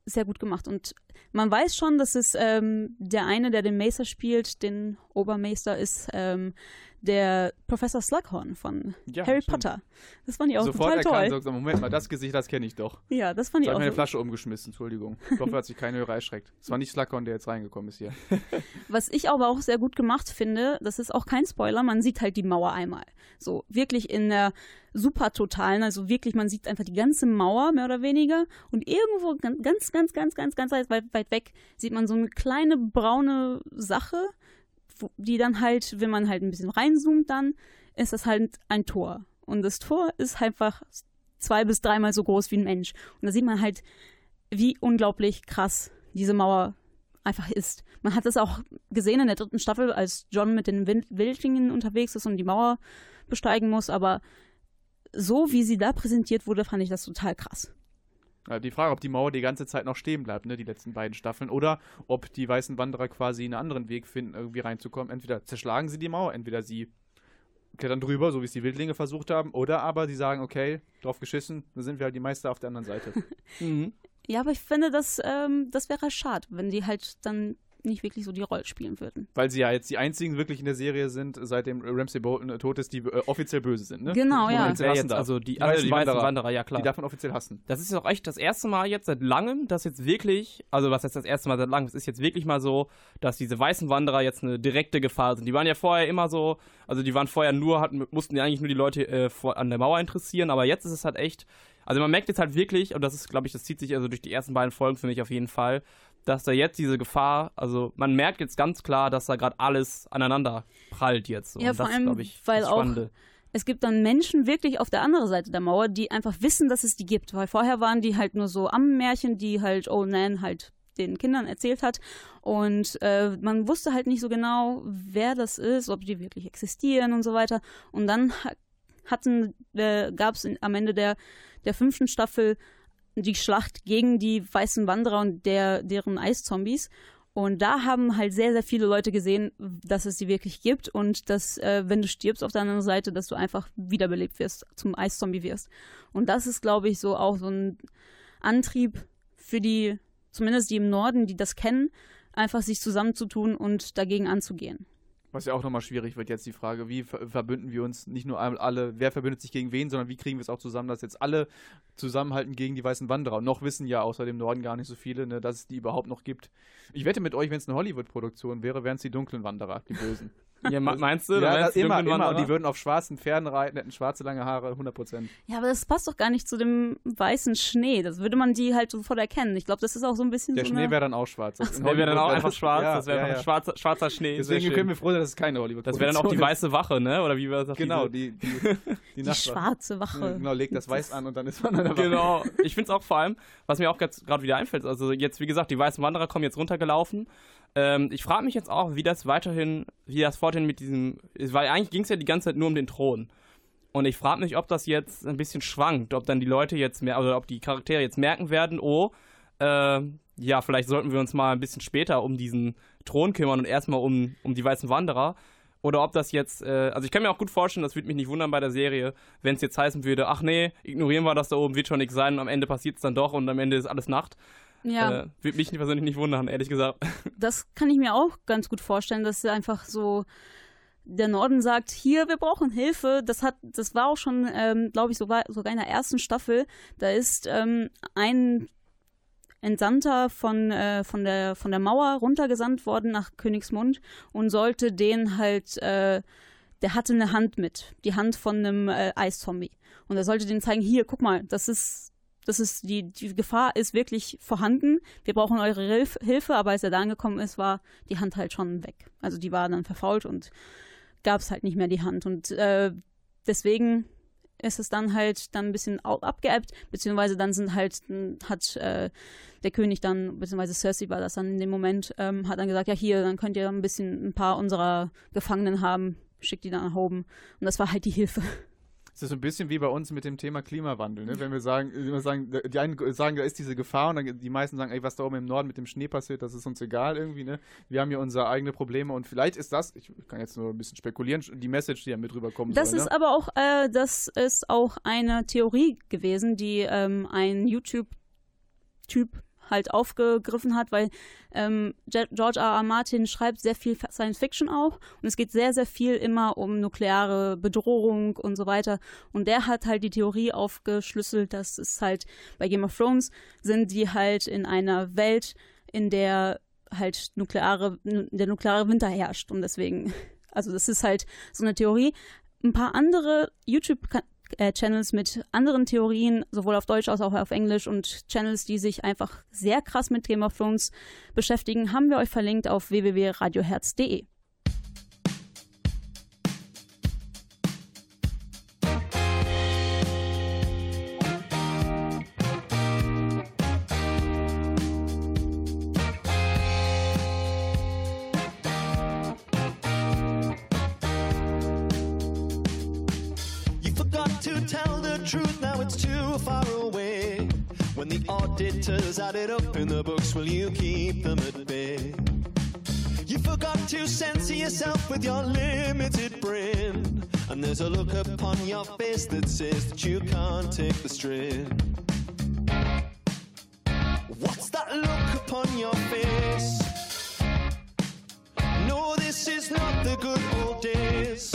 sehr gut gemacht. Und man weiß schon, dass es ähm, der eine, der den Meister spielt, den Obermeister, ist ähm, der Professor Slughorn von Ja, Harry stimmt. Potter. Das fand ich auch Sofort total erkannt, toll. so, Moment mal, das Gesicht, das kenne ich doch. Ja, das fand ich habe auch. ich meine so. Flasche umgeschmissen, Entschuldigung. Ich hoffe, hat sich keiner höher erschreckt. Es war nicht Slughorn, der jetzt reingekommen ist hier. Was ich aber auch sehr gut gemacht finde, das ist auch kein Spoiler, man sieht halt die Mauer einmal. So wirklich in der super totalen, also wirklich, man sieht einfach die ganze Mauer, mehr oder weniger. Und irgendwo ganz, ganz, ganz, ganz, ganz, ganz weit, weit weg sieht man so eine kleine braune Sache, die dann halt, wenn man halt ein bisschen reinzoomt, dann ist das halt ein Tor. Und das Tor ist einfach zwei bis dreimal so groß wie ein Mensch. Und da sieht man halt, wie unglaublich krass diese Mauer einfach ist. Man hat das auch gesehen in der dritten Staffel, als John mit den Wildlingen unterwegs ist und die Mauer besteigen muss, aber so wie sie da präsentiert wurde, fand ich das total krass. Ja, Die Frage, ob die Mauer die ganze Zeit noch stehen bleibt, ne, die letzten beiden Staffeln, oder ob die weißen Wanderer quasi einen anderen Weg finden, irgendwie reinzukommen. Entweder zerschlagen sie die Mauer, entweder sie klettern drüber, so wie es die Wildlinge versucht haben, oder aber sie sagen, okay, drauf geschissen, dann sind wir halt die Meister auf der anderen Seite. Mhm. Ja, aber ich finde, das, ähm, das wäre schade, wenn die halt dann nicht wirklich so die Rolle spielen würden. Weil sie ja jetzt die einzigen wirklich in der Serie sind, seitdem Ramsay Bolton äh, tot ist, die äh, offiziell böse sind, ne? Genau, Die ja. jetzt, also die, Die weißen die Wanderer, Wanderer, ja klar. Die darf man offiziell hassen. Das ist auch echt das erste Mal jetzt seit langem, dass jetzt wirklich, also was heißt das erste Mal seit langem, es ist jetzt wirklich mal so, dass diese weißen Wanderer jetzt eine direkte Gefahr sind. Die waren ja vorher immer so, also die waren vorher nur, hatten, mussten ja eigentlich nur die Leute äh, vor, an der Mauer interessieren, aber jetzt ist es halt echt, also man merkt jetzt halt wirklich, und das ist, glaube ich, das zieht sich also durch die ersten beiden Folgen für mich auf jeden Fall, dass da jetzt diese Gefahr, also man merkt jetzt ganz klar, dass da gerade alles aneinander prallt jetzt. So. Ja, und vor das allem, ich, weil auch es gibt dann Menschen wirklich auf der anderen Seite der Mauer, die einfach wissen, dass es die gibt. Weil vorher waren die halt nur so Ammenmärchen, die halt Old Nan halt den Kindern erzählt hat. Und äh, man wusste halt nicht so genau, wer das ist, ob die wirklich existieren und so weiter. Und dann ha- hatten, äh, gab es am Ende der, der fünften Staffel die Schlacht gegen die weißen Wanderer und der, deren Eiszombies. Und da haben halt sehr, sehr viele Leute gesehen, dass es sie wirklich gibt und dass, äh, wenn du stirbst auf der anderen Seite, dass du einfach wiederbelebt wirst, zum Eiszombie wirst. Und das ist, glaube ich, so auch so ein Antrieb für die, zumindest die im Norden, die das kennen, einfach sich zusammenzutun und dagegen anzugehen. Was ja auch nochmal schwierig wird jetzt die Frage, wie ver verbünden wir uns nicht nur alle, wer verbündet sich gegen wen, sondern wie kriegen wir es auch zusammen, dass jetzt alle zusammenhalten gegen die weißen Wanderer. Und noch wissen ja außer dem Norden gar nicht so viele, ne, dass es die überhaupt noch gibt. Ich wette mit euch, wenn es eine Hollywood-Produktion wäre, wären es die dunklen Wanderer, die Bösen. Ja, me- meinst du? ja, das die immer, immer. Und die würden auf schwarzen Pferden reiten, hätten schwarze lange Haare, 100 Prozent. Ja, aber das passt doch gar nicht zu dem weißen Schnee. Das würde man die halt sofort erkennen. Ich glaube, das ist auch so ein bisschen Der so Schnee wäre dann auch schwarz. Der wäre dann auch einfach schwarz, Ja, das wäre ja, einfach ja. schwarzer, schwarzer Schnee. Deswegen können wir froh sein, dass es keine hollywood Das wäre dann auch die weiße Wache, ne? Oder wie war das? Genau, diese- die, die, die, Die schwarze Wache. Genau, legt das Weiß an und dann ist man an der Wache. Genau. Ich finde es auch vor allem, was mir auch gerade wieder einfällt, also jetzt, wie gesagt, die weißen Wanderer kommen jetzt runtergelaufen. Ähm, ich frage mich jetzt auch, wie das weiterhin, wie das forthin mit diesem, weil eigentlich ging es ja die ganze Zeit nur um den Thron. Und ich frage mich, ob das jetzt ein bisschen schwankt, ob dann die Leute jetzt mehr, oder ob die Charaktere jetzt merken werden, oh, äh, ja, vielleicht sollten wir uns mal ein bisschen später um diesen Thron kümmern und erstmal um, um die weißen Wanderer. Oder ob das jetzt, äh, also ich kann mir auch gut vorstellen, das würde mich nicht wundern bei der Serie, wenn es jetzt heißen würde, ach nee, ignorieren wir das da oben, wird schon nichts sein und am Ende passiert es dann doch und am Ende ist alles Nacht. Ja. Äh, würde mich persönlich nicht wundern, ehrlich gesagt. das kann ich mir auch ganz gut vorstellen, dass einfach so der Norden sagt, hier, wir brauchen Hilfe. Das hat, das war auch schon, ähm, glaube ich, sogar, sogar in der ersten Staffel. Da ist ähm, ein Entsandter von, äh, von, der, von der Mauer runtergesandt worden nach Königsmund und sollte den halt, äh, der hatte eine Hand mit, die Hand von einem äh, Eiszombie. Und er sollte denen zeigen, hier, guck mal, das ist das ist die, die Gefahr ist wirklich vorhanden. Wir brauchen eure Hilf Hilfe, aber als er da angekommen ist, war die Hand halt schon weg. Also die war dann verfault und gab es halt nicht mehr die Hand. Und äh, deswegen ist es dann halt dann ein bisschen abgeebbt, beziehungsweise dann sind halt, hat äh, der König dann, beziehungsweise Cersei war das dann in dem Moment, ähm, hat dann gesagt, ja hier, dann könnt ihr ein bisschen ein paar unserer Gefangenen haben, schickt die dann nach oben. Und das war halt die Hilfe. Es ist so ein bisschen wie bei uns mit dem Thema Klimawandel, ne? Wenn wir sagen, wir sagen, die einen sagen, da ist diese Gefahr und dann die meisten sagen, ey, was da oben im Norden mit dem Schnee passiert, das ist uns egal irgendwie, ne? Wir haben hier unsere eigenen Probleme und vielleicht ist das, ich kann jetzt nur ein bisschen spekulieren, die Message, die ja mit rüberkommen Das soll, ist ne? aber auch, äh, das ist auch eine Theorie gewesen, die ähm, ein YouTube-Typ halt aufgegriffen hat, weil ähm, George R. R. Martin schreibt sehr viel Science Fiction auch und es geht sehr, sehr viel immer um nukleare Bedrohung und so weiter. Und der hat halt die Theorie aufgeschlüsselt, dass es halt bei Game of Thrones sind die halt in einer Welt, in der halt nukleare, der nukleare Winter herrscht und deswegen, also das ist halt so eine Theorie. Ein paar andere YouTube-Channels mit anderen Theorien, sowohl auf Deutsch als auch auf Englisch und Channels, die sich einfach sehr krass mit Game of Thrones beschäftigen, haben wir euch verlinkt auf www.radioherz.de. far away. When the auditors add it up in the books, will you keep them at bay? You forgot to censor yourself with your limited brain. And there's a look upon your face that says that you can't take the strain. What's that look upon your face. No, this is not the good old days.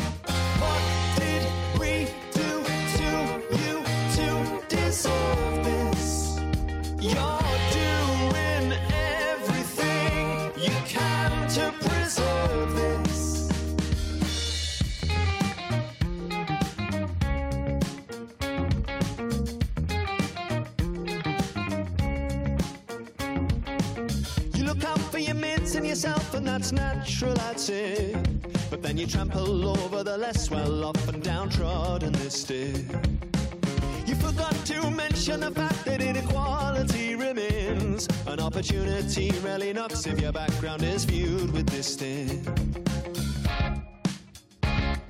That's natural, I'd say. But then you trample over the less well off and downtrodden this day. You forgot to mention the fact that inequality remains an opportunity rarely knocks if your background is viewed with disdain.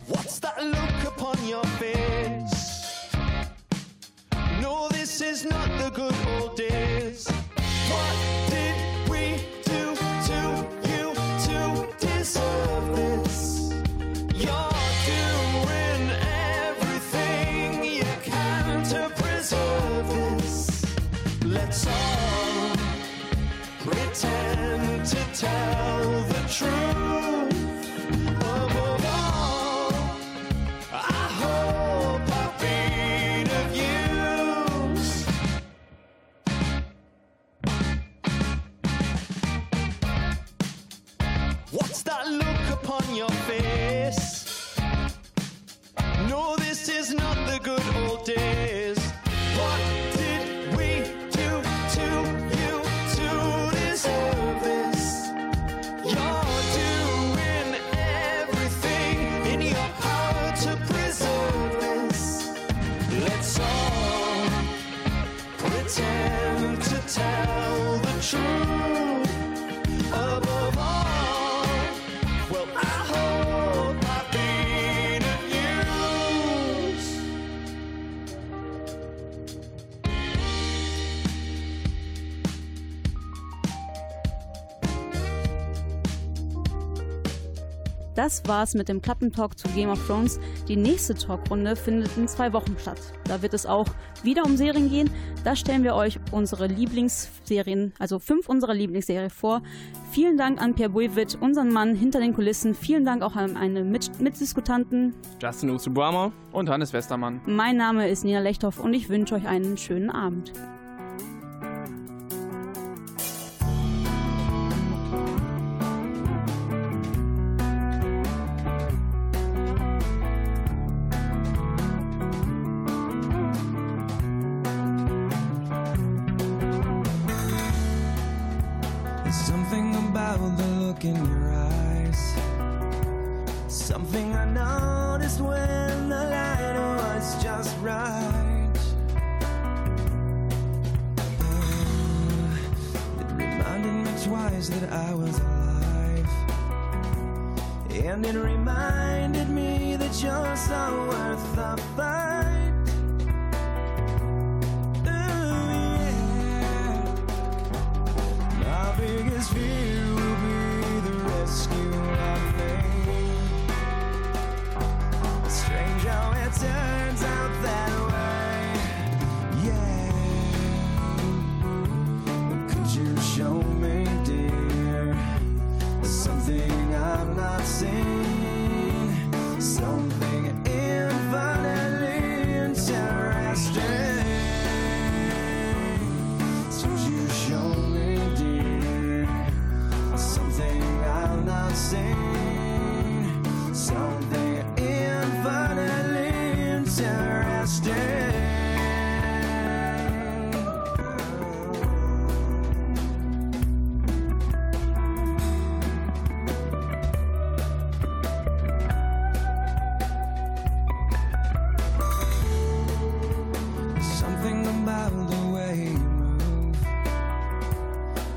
What's that look upon your face? No, this is not the good old days. What to tell the truth. War's mit dem Klappentalk zu Game of Thrones. Die nächste Talkrunde findet in zwei Wochen statt. Da wird es auch wieder um Serien gehen. Da stellen wir euch unsere Lieblingsserien, also fünf unserer Lieblingsserien vor. Vielen Dank an Pierre Buivitt, unseren Mann hinter den Kulissen. Vielen Dank auch an meine Mit Mitdiskutanten. Justin Usubuama. Und Hannes Westermann. Mein Name ist Nina Lechthoff und ich wünsche euch einen schönen Abend. About the way you move.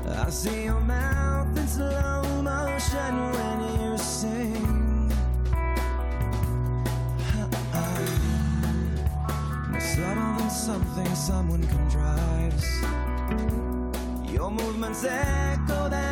I see your mouth in slow motion when you sing. Subtle than something someone contrives. Your movements echo that